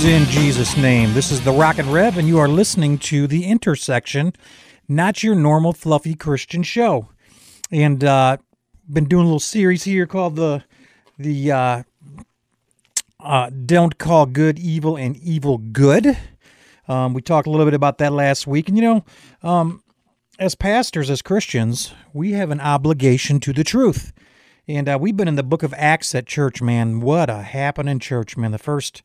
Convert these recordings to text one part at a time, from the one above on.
Greetings in Jesus' name. This is the Rock and Rev, and you are listening to The Intersection, not your normal fluffy Christian show. And uh, been doing a little series here called the the uh, uh, Don't Call Good Evil and Evil Good. Um, we talked a little bit about that last week, and you know, um, as pastors, as Christians, we have an obligation to the truth. And uh, we've been in the book of Acts at church, man. What a happening church, man. The first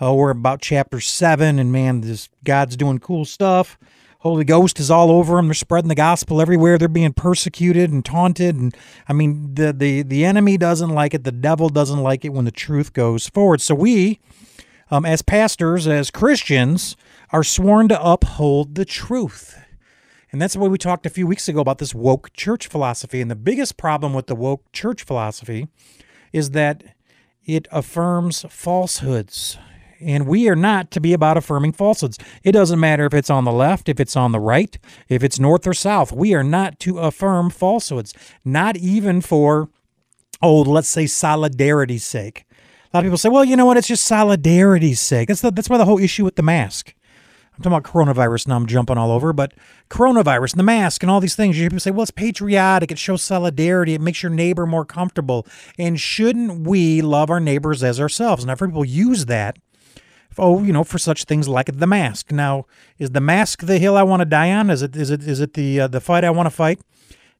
uh, we're about chapter seven, and man, this God's doing cool stuff. Holy Ghost is all over them. They're spreading the gospel everywhere. They're being persecuted and taunted, and I mean, the the the enemy doesn't like it. The devil doesn't like it when the truth goes forward. So we, um, as pastors, as Christians, are sworn to uphold the truth. And that's why we talked a few weeks ago about this woke church philosophy. And the biggest problem with the woke church philosophy is that it affirms falsehoods. And we are not to be about affirming falsehoods. It doesn't matter if it's on the left, if it's on the right, if it's north or south. We are not to affirm falsehoods, not even for, oh, let's say solidarity's sake. A lot of people say, well, you know what? It's just solidarity's sake. That's, the, that's why the whole issue with the mask. I'm talking about coronavirus now. I'm jumping all over, but coronavirus, and the mask, and all these things. You hear people say, well, it's patriotic. It shows solidarity. It makes your neighbor more comfortable. And shouldn't we love our neighbors as ourselves? And I've heard people use that oh, you know, for such things like the mask. Now, is the mask the hill I want to die on? Is it is it is it the uh, the fight I want to fight?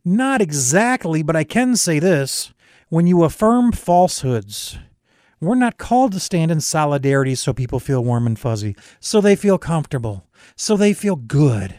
Not exactly, but I can say this: when you affirm falsehoods, we're not called to stand in solidarity so people feel warm and fuzzy, so they feel comfortable, so they feel good.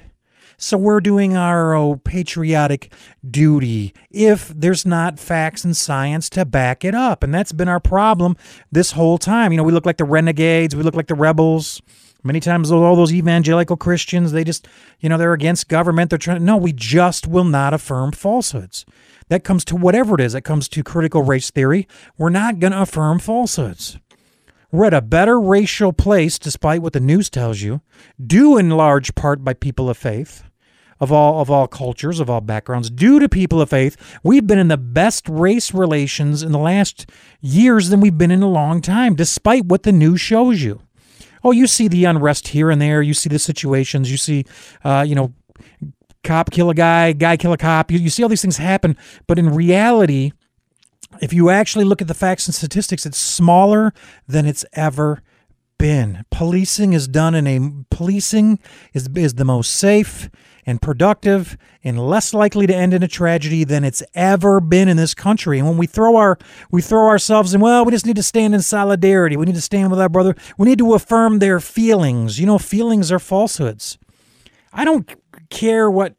So we're doing our oh, patriotic duty if there's not facts and science to back it up. And that's been our problem this whole time. You know, we look like the renegades, we look like the rebels. Many times, all those evangelical Christians, they just, you know, they're against government. They're trying. No, we just will not affirm falsehoods. That comes to whatever it is. That comes to critical race theory. We're not going to affirm falsehoods. We're at a better racial place, despite what the news tells you, due in large part by people of faith of all of all cultures, of all backgrounds, due to people of faith, we've been in the best race relations in the last years than we've been in a long time, despite what the news shows you. Oh, you see the unrest here and there. You see the situations. You see, uh, you know, cop kill a guy, guy kill a cop. You, you see all these things happen, but in reality, if you actually look at the facts and statistics, it's smaller than it's ever been. Policing is done in a policing is is the most safe and productive and less likely to end in a tragedy than it's ever been in this country. And when we throw our we throw ourselves in, well, we just need to stand in solidarity. We need to stand with our brother. We need to affirm their feelings. You know, feelings are falsehoods. I don't care what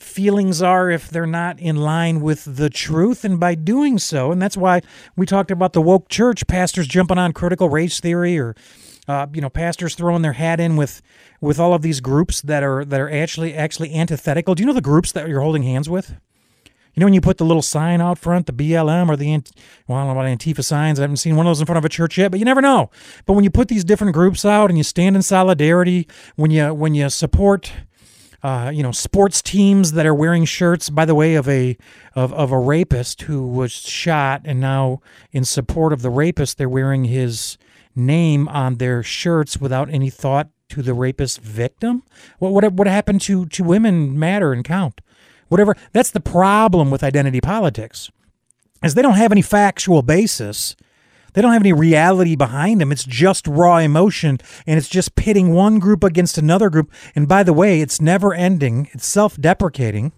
feelings are if they're not in line with the truth and by doing so and that's why we talked about the woke church pastors jumping on critical race theory or uh, you know pastors throwing their hat in with with all of these groups that are that are actually actually antithetical. Do you know the groups that you're holding hands with? You know when you put the little sign out front, the BLM or the well, I don't know about Antifa signs. I haven't seen one of those in front of a church yet, but you never know. But when you put these different groups out and you stand in solidarity, when you when you support uh, you know, sports teams that are wearing shirts, by the way, of a of, of a rapist who was shot, and now in support of the rapist, they're wearing his name on their shirts without any thought to the rapist victim? What what what happened to to women matter and count? Whatever. That's the problem with identity politics, is they don't have any factual basis. They don't have any reality behind them. It's just raw emotion, and it's just pitting one group against another group. And by the way, it's never ending. It's self-deprecating.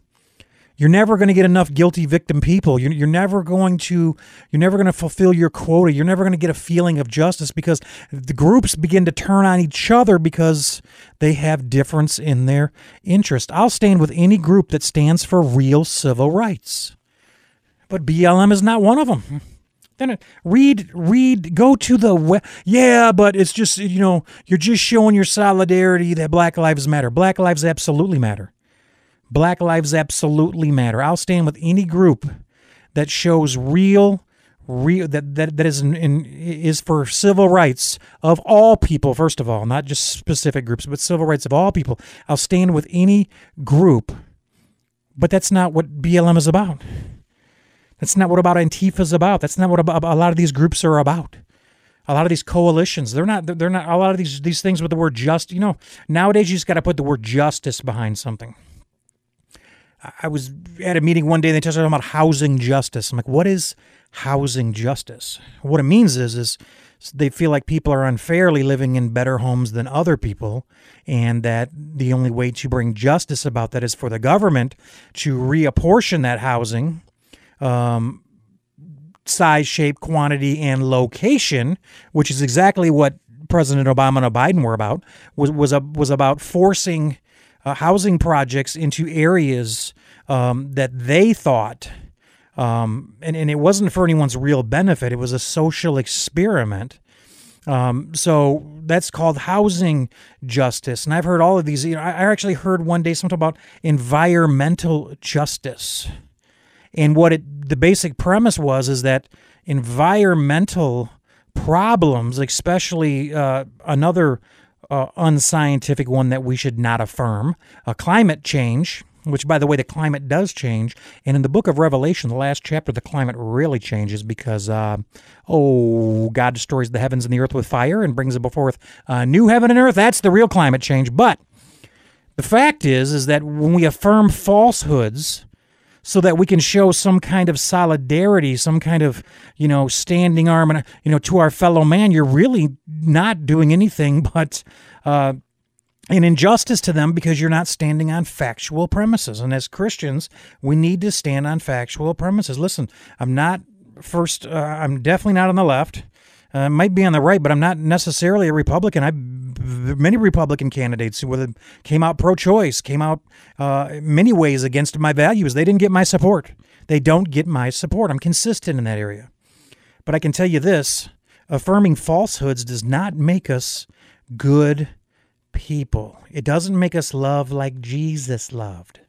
You're never going to get enough guilty victim people. You're, you're never going to you're never going to fulfill your quota. You're never going to get a feeling of justice because the groups begin to turn on each other because they have difference in their interest. I'll stand with any group that stands for real civil rights, but BLM is not one of them. Then read, read, go to the web. yeah, but it's just you know you're just showing your solidarity that Black Lives Matter. Black lives absolutely matter. Black lives absolutely matter. I'll stand with any group that shows real real that that, that is in, in, is for civil rights of all people first of all not just specific groups but civil rights of all people. I'll stand with any group. But that's not what blm is about. That's not what about antifa is about. That's not what a lot of these groups are about. A lot of these coalitions they're not they're not a lot of these these things with the word just you know nowadays you just got to put the word justice behind something i was at a meeting one day and they talking about housing justice. I'm like what is housing justice? What it means is is they feel like people are unfairly living in better homes than other people and that the only way to bring justice about that is for the government to reapportion that housing um, size, shape, quantity, and location, which is exactly what President Obama and Biden were about, was was a, was about forcing uh, housing projects into areas um, that they thought, um, and and it wasn't for anyone's real benefit. It was a social experiment. Um, so that's called housing justice, and I've heard all of these. You know, I actually heard one day something about environmental justice. And what it the basic premise was is that environmental problems, especially uh, another uh, unscientific one that we should not affirm, uh, climate change, which, by the way, the climate does change. And in the book of Revelation, the last chapter, the climate really changes because, uh, oh, God destroys the heavens and the earth with fire and brings it forth a new heaven and earth. That's the real climate change. But the fact is, is that when we affirm falsehoods, so that we can show some kind of solidarity, some kind of, you know, standing arm and, you know, to our fellow man, you're really not doing anything but uh, an injustice to them because you're not standing on factual premises. And as Christians, we need to stand on factual premises. Listen, I'm not first, uh, I'm definitely not on the left. Uh, might be on the right, but I'm not necessarily a Republican. I many Republican candidates who came out pro-choice, came out uh, many ways against my values. They didn't get my support. They don't get my support. I'm consistent in that area. But I can tell you this: affirming falsehoods does not make us good people. It doesn't make us love like Jesus loved.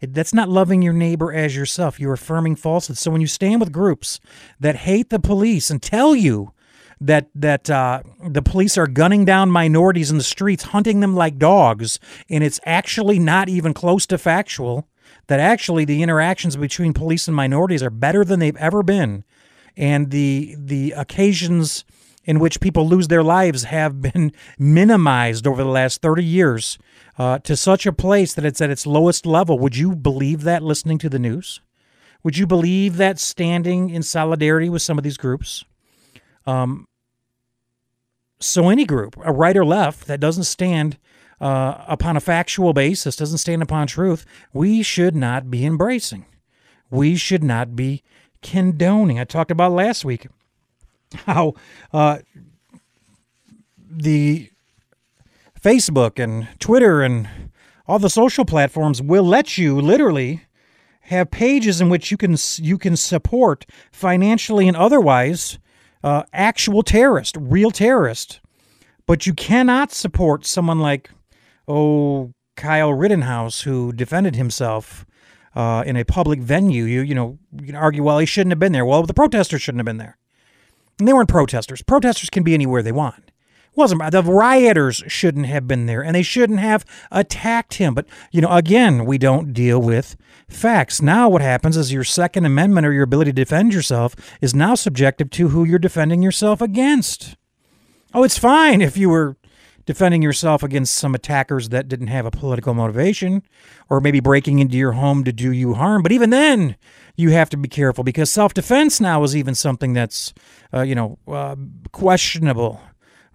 It, that's not loving your neighbor as yourself. You're affirming falsehoods. So when you stand with groups that hate the police and tell you that that uh, the police are gunning down minorities in the streets, hunting them like dogs, and it's actually not even close to factual. That actually the interactions between police and minorities are better than they've ever been, and the the occasions in which people lose their lives have been minimized over the last 30 years uh, to such a place that it's at its lowest level. Would you believe that listening to the news? Would you believe that standing in solidarity with some of these groups? Um, so, any group, a right or left, that doesn't stand uh, upon a factual basis, doesn't stand upon truth, we should not be embracing. We should not be condoning. I talked about last week how uh, the Facebook and Twitter and all the social platforms will let you literally have pages in which you can you can support financially and otherwise uh, actual terrorist, real terrorist. But you cannot support someone like, oh, Kyle Rittenhouse, who defended himself uh, in a public venue. You, you know, you can argue, well, he shouldn't have been there. Well, the protesters shouldn't have been there. And they weren't protesters. Protesters can be anywhere they want wasn't the rioters shouldn't have been there and they shouldn't have attacked him. But you know again we don't deal with facts. Now what happens is your second amendment or your ability to defend yourself is now subjective to who you're defending yourself against. Oh it's fine if you were defending yourself against some attackers that didn't have a political motivation or maybe breaking into your home to do you harm. But even then you have to be careful because self-defense now is even something that's uh, you know uh, questionable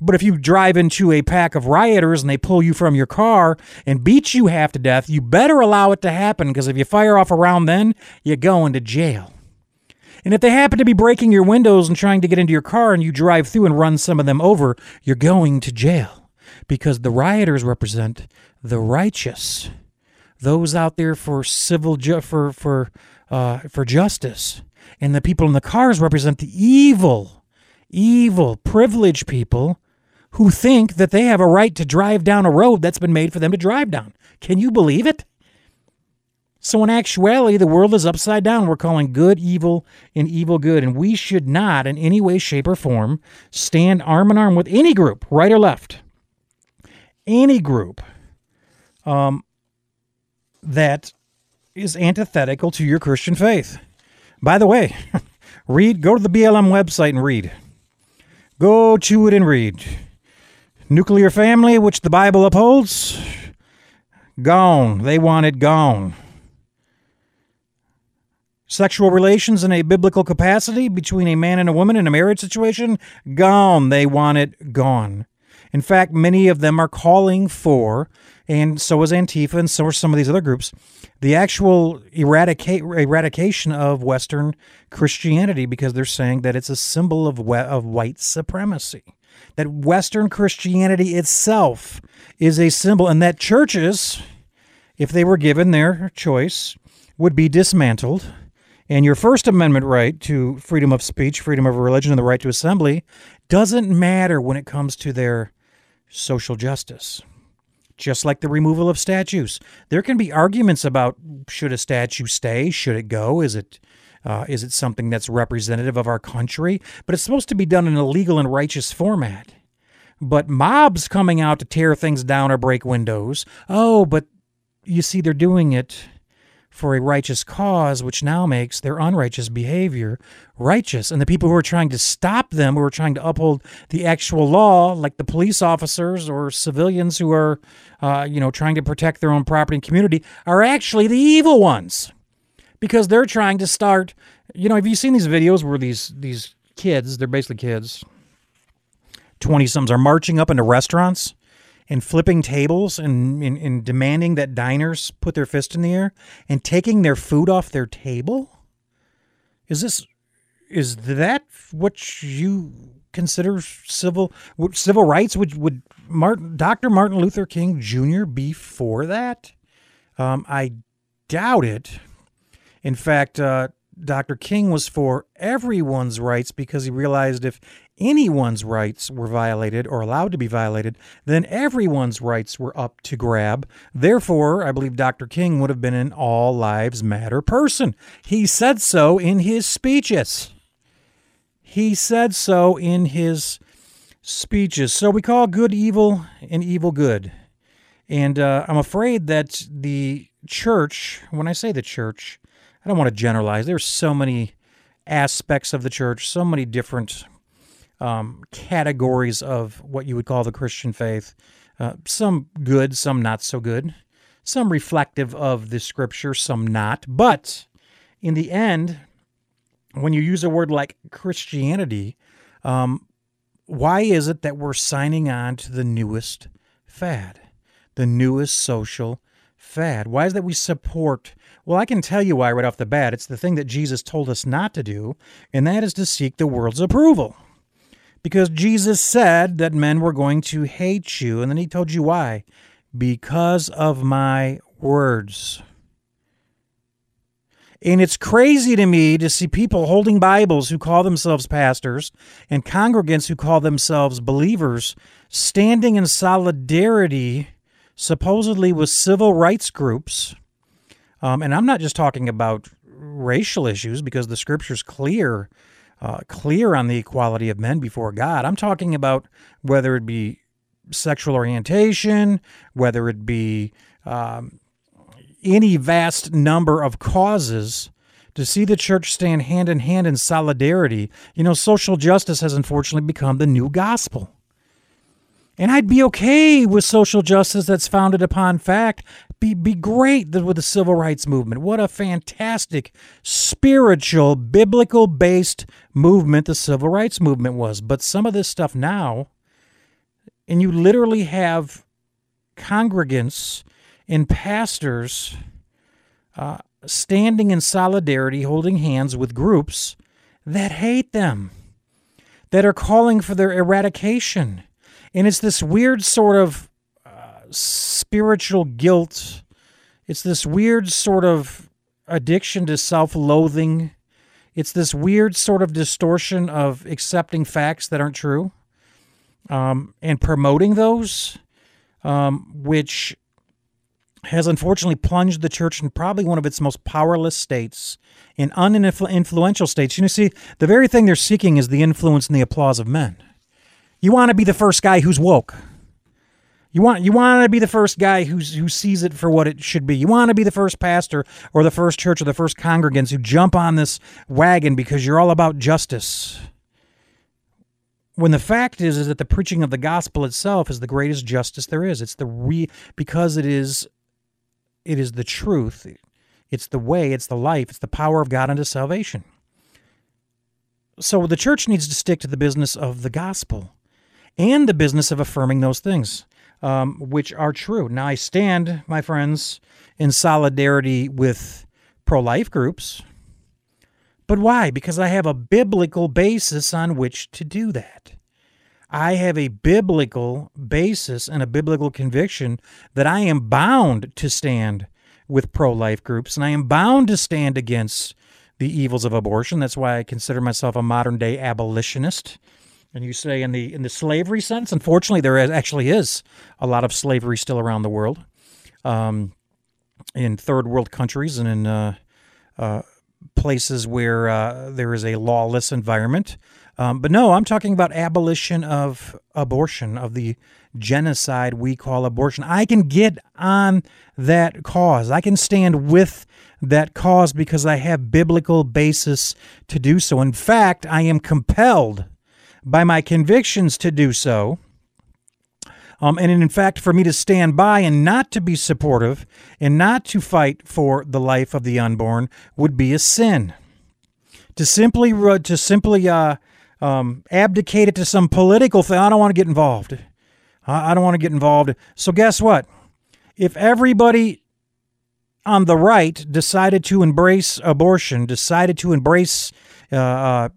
but if you drive into a pack of rioters and they pull you from your car and beat you half to death, you better allow it to happen because if you fire off around then, you're going to jail. And if they happen to be breaking your windows and trying to get into your car and you drive through and run some of them over, you're going to jail because the rioters represent the righteous, those out there for civil ju- for for uh, for justice, and the people in the cars represent the evil, evil, privileged people who think that they have a right to drive down a road that's been made for them to drive down. Can you believe it? So, in actuality, the world is upside down. We're calling good evil and evil good. And we should not, in any way, shape, or form, stand arm in arm with any group, right or left, any group um, that is antithetical to your Christian faith. By the way, read, go to the BLM website and read. Go to it and read. Nuclear family, which the Bible upholds, gone. They want it gone. Sexual relations in a biblical capacity between a man and a woman in a marriage situation, gone. They want it gone. In fact, many of them are calling for, and so is Antifa, and so are some of these other groups, the actual eradication of Western Christianity because they're saying that it's a symbol of, of white supremacy that Western Christianity itself is a symbol, and that churches, if they were given their choice, would be dismantled. And your First Amendment right to freedom of speech, freedom of religion, and the right to assembly doesn't matter when it comes to their social justice. Just like the removal of statues, there can be arguments about should a statue stay, should it go, is it uh, is it something that's representative of our country? But it's supposed to be done in a legal and righteous format. But mobs coming out to tear things down or break windows, oh, but you see, they're doing it for a righteous cause, which now makes their unrighteous behavior righteous. And the people who are trying to stop them, who are trying to uphold the actual law, like the police officers or civilians who are, uh, you know, trying to protect their own property and community, are actually the evil ones because they're trying to start. You know, have you seen these videos where these these kids, they're basically kids, twenty somethings, are marching up into restaurants and flipping tables and, and, and demanding that diners put their fist in the air and taking their food off their table? Is this is that what you consider civil civil rights? Would would Martin, Dr. Martin Luther King Jr. be for that? Um, I doubt it. In fact, uh, Dr. King was for everyone's rights because he realized if anyone's rights were violated or allowed to be violated, then everyone's rights were up to grab. Therefore, I believe Dr. King would have been an all lives matter person. He said so in his speeches. He said so in his speeches. So we call good evil and evil good. And uh, I'm afraid that the church, when I say the church, I don't want to generalize. There's so many aspects of the church, so many different um, categories of what you would call the Christian faith. Uh, some good, some not so good, some reflective of the scripture, some not. But in the end, when you use a word like Christianity, um, why is it that we're signing on to the newest fad, the newest social fad? Why is that we support well, I can tell you why right off the bat. It's the thing that Jesus told us not to do, and that is to seek the world's approval. Because Jesus said that men were going to hate you, and then he told you why. Because of my words. And it's crazy to me to see people holding Bibles who call themselves pastors and congregants who call themselves believers standing in solidarity, supposedly with civil rights groups um, and I'm not just talking about racial issues because the scripture's clear, uh, clear on the equality of men before God. I'm talking about whether it be sexual orientation, whether it be um, any vast number of causes to see the church stand hand in hand in solidarity. You know, social justice has unfortunately become the new gospel. And I'd be okay with social justice that's founded upon fact. Be, be great with the civil rights movement. What a fantastic, spiritual, biblical based movement the civil rights movement was. But some of this stuff now, and you literally have congregants and pastors uh, standing in solidarity, holding hands with groups that hate them, that are calling for their eradication and it's this weird sort of spiritual guilt. It's this weird sort of addiction to self loathing. It's this weird sort of distortion of accepting facts that aren't true um, and promoting those, um, which has unfortunately plunged the church in probably one of its most powerless states, in uninfluential states. You see, the very thing they're seeking is the influence and the applause of men. You want to be the first guy who's woke. You want you want to be the first guy who's who sees it for what it should be. You want to be the first pastor or the first church or the first congregants who jump on this wagon because you're all about justice. when the fact is is that the preaching of the gospel itself is the greatest justice there is. It's the re because it is it is the truth. It's the way, it's the life, it's the power of God unto salvation. So the church needs to stick to the business of the gospel and the business of affirming those things um, which are true. Now, I stand, my friends, in solidarity with pro life groups. But why? Because I have a biblical basis on which to do that. I have a biblical basis and a biblical conviction that I am bound to stand with pro life groups and I am bound to stand against the evils of abortion. That's why I consider myself a modern day abolitionist. And you say in the in the slavery sense, unfortunately, there actually is a lot of slavery still around the world, um, in third world countries and in uh, uh, places where uh, there is a lawless environment. Um, but no, I'm talking about abolition of abortion, of the genocide we call abortion. I can get on that cause. I can stand with that cause because I have biblical basis to do so. In fact, I am compelled by my convictions to do so. Um, and in fact, for me to stand by and not to be supportive and not to fight for the life of the unborn would be a sin. To simply to simply uh, um, abdicate it to some political thing, I don't want to get involved. I don't want to get involved. So guess what? If everybody on the right decided to embrace abortion, decided to embrace uh,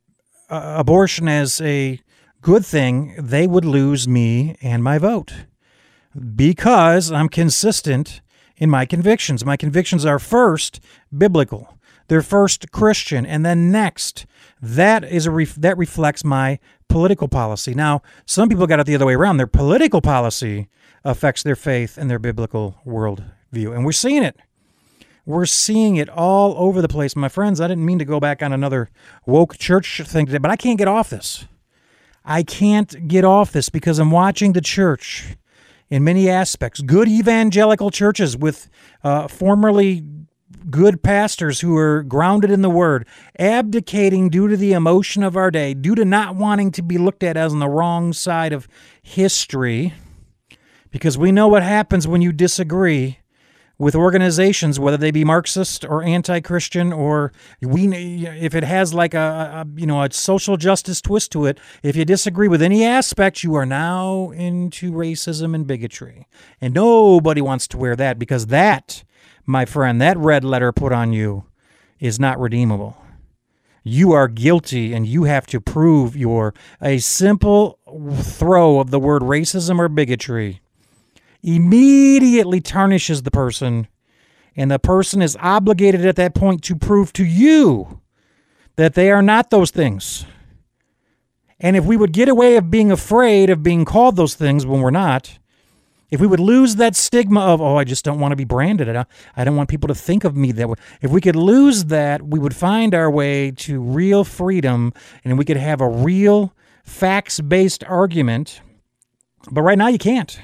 uh, abortion as a good thing, they would lose me and my vote because I'm consistent in my convictions. My convictions are first biblical. They're first Christian and then next. That is a ref- that reflects my political policy. Now, some people got it the other way around. Their political policy affects their faith and their biblical worldview. And we're seeing it. We're seeing it all over the place. My friends, I didn't mean to go back on another woke church thing today, but I can't get off this. I can't get off this because I'm watching the church in many aspects. Good evangelical churches with uh, formerly good pastors who are grounded in the word, abdicating due to the emotion of our day, due to not wanting to be looked at as on the wrong side of history, because we know what happens when you disagree with organizations, whether they be Marxist or anti-Christian, or we, if it has like a, a, you know a social justice twist to it, if you disagree with any aspect, you are now into racism and bigotry, and nobody wants to wear that because that, my friend, that red letter put on you, is not redeemable. You are guilty, and you have to prove your a simple throw of the word racism or bigotry immediately tarnishes the person, and the person is obligated at that point to prove to you that they are not those things. And if we would get away of being afraid of being called those things when we're not, if we would lose that stigma of, oh, I just don't want to be branded, I don't want people to think of me that way. If we could lose that, we would find our way to real freedom and we could have a real facts based argument. But right now, you can't.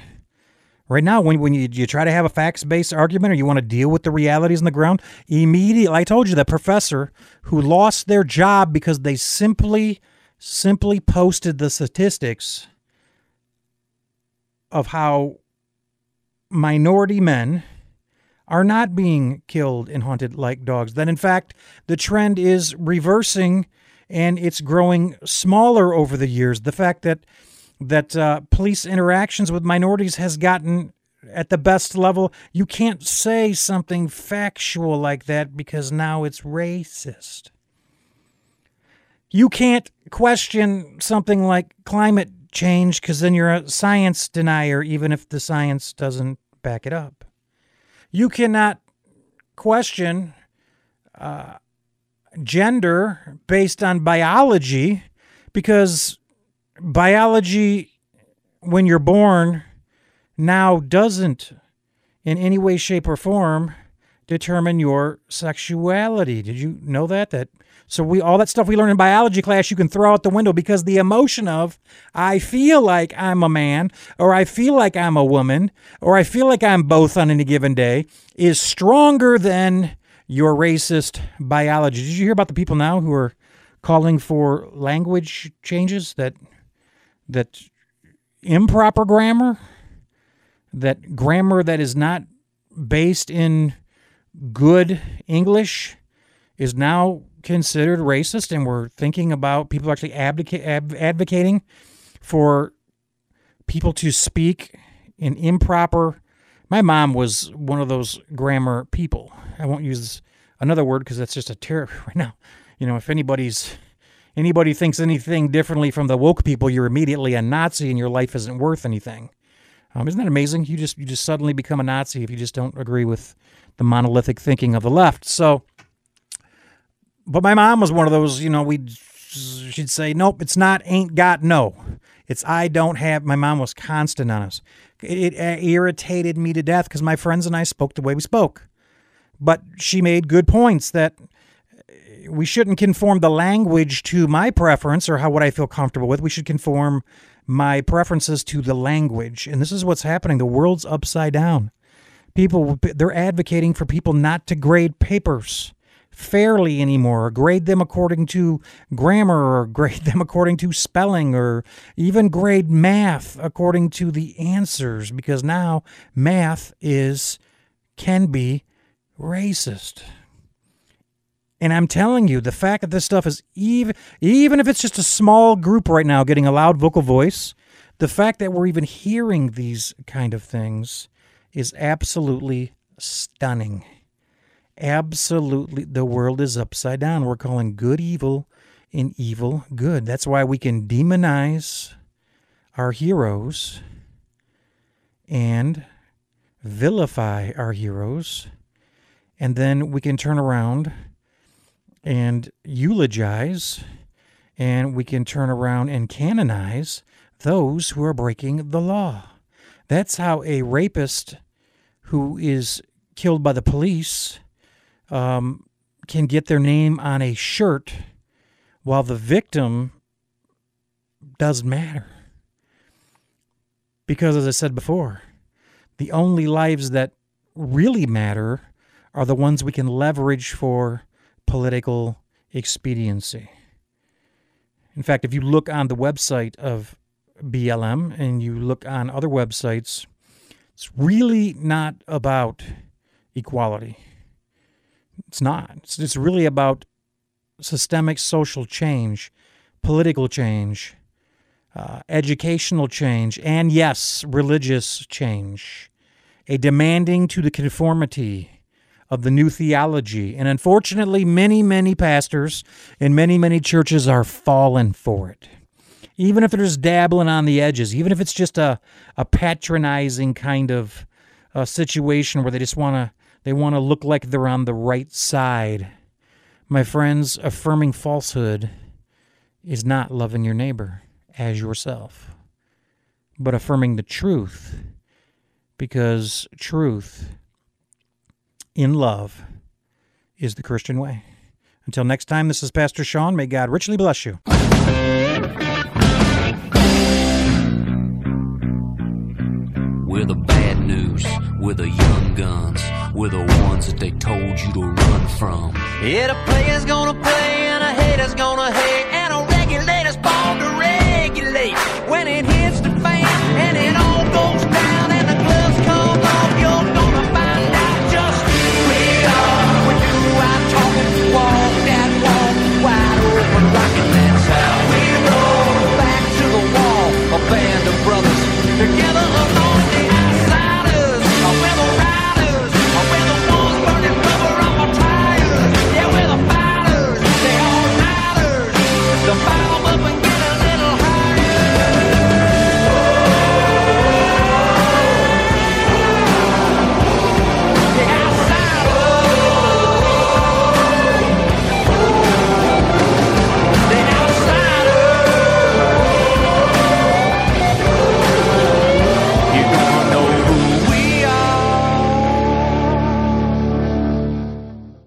Right now, when, when you, you try to have a facts based argument or you want to deal with the realities on the ground, immediately, I told you that professor who lost their job because they simply, simply posted the statistics of how minority men are not being killed and hunted like dogs. That in fact, the trend is reversing and it's growing smaller over the years. The fact that that uh, police interactions with minorities has gotten at the best level. You can't say something factual like that because now it's racist. You can't question something like climate change because then you're a science denier, even if the science doesn't back it up. You cannot question uh, gender based on biology because biology, when you're born, now doesn't in any way, shape, or form determine your sexuality. Did you know that? That so we all that stuff we learn in biology class you can throw out the window because the emotion of I feel like I'm a man or I feel like I'm a woman or I feel like I'm both on any given day is stronger than your racist biology. Did you hear about the people now who are calling for language changes that that improper grammar, that grammar that is not based in good English, is now considered racist, and we're thinking about people actually ab, advocating for people to speak in improper. My mom was one of those grammar people. I won't use another word because that's just a terror right now. You know, if anybody's anybody thinks anything differently from the woke people, you're immediately a Nazi and your life isn't worth anything. Um, isn't that amazing? You just you just suddenly become a Nazi if you just don't agree with the monolithic thinking of the left. So, but my mom was one of those. You know, we she'd say, "Nope, it's not. Ain't got no. It's I don't have." My mom was constant on us. It, it irritated me to death because my friends and I spoke the way we spoke. But she made good points that we shouldn't conform the language to my preference or how what I feel comfortable with. We should conform my preferences to the language. And this is what's happening. The world's upside down. People they're advocating for people not to grade papers fairly anymore, or grade them according to grammar, or grade them according to spelling, or even grade math according to the answers, because now math is can be racist. And I'm telling you, the fact that this stuff is even even if it's just a small group right now getting a loud vocal voice, the fact that we're even hearing these kind of things is absolutely stunning. Absolutely the world is upside down. We're calling good evil and evil good. That's why we can demonize our heroes and vilify our heroes. And then we can turn around and eulogize, and we can turn around and canonize those who are breaking the law. That's how a rapist who is killed by the police um, can get their name on a shirt while the victim doesn't matter. Because, as I said before, the only lives that really matter are the ones we can leverage for political expediency. In fact, if you look on the website of BLM and you look on other websites, it's really not about equality. It's not. It's, really about systemic social change, political change, uh, educational change, and yes, religious change. A demanding to the conformity of the new theology. And unfortunately, many, many pastors and many, many churches are falling for it. Even if they're just dabbling on the edges, even if it's just a, a patronizing kind of a situation where they just want to they want to look like they're on the right side. My friends, affirming falsehood is not loving your neighbor as yourself, but affirming the truth because truth in love is the Christian way. Until next time, this is Pastor Sean. May God richly bless you. We're the bad news. We're the young guns. We're the ones that they told you to run from. Yeah, the player's gonna play, and a hater's gonna hate, and a regulator's born to regulate. When it hits the fan, and it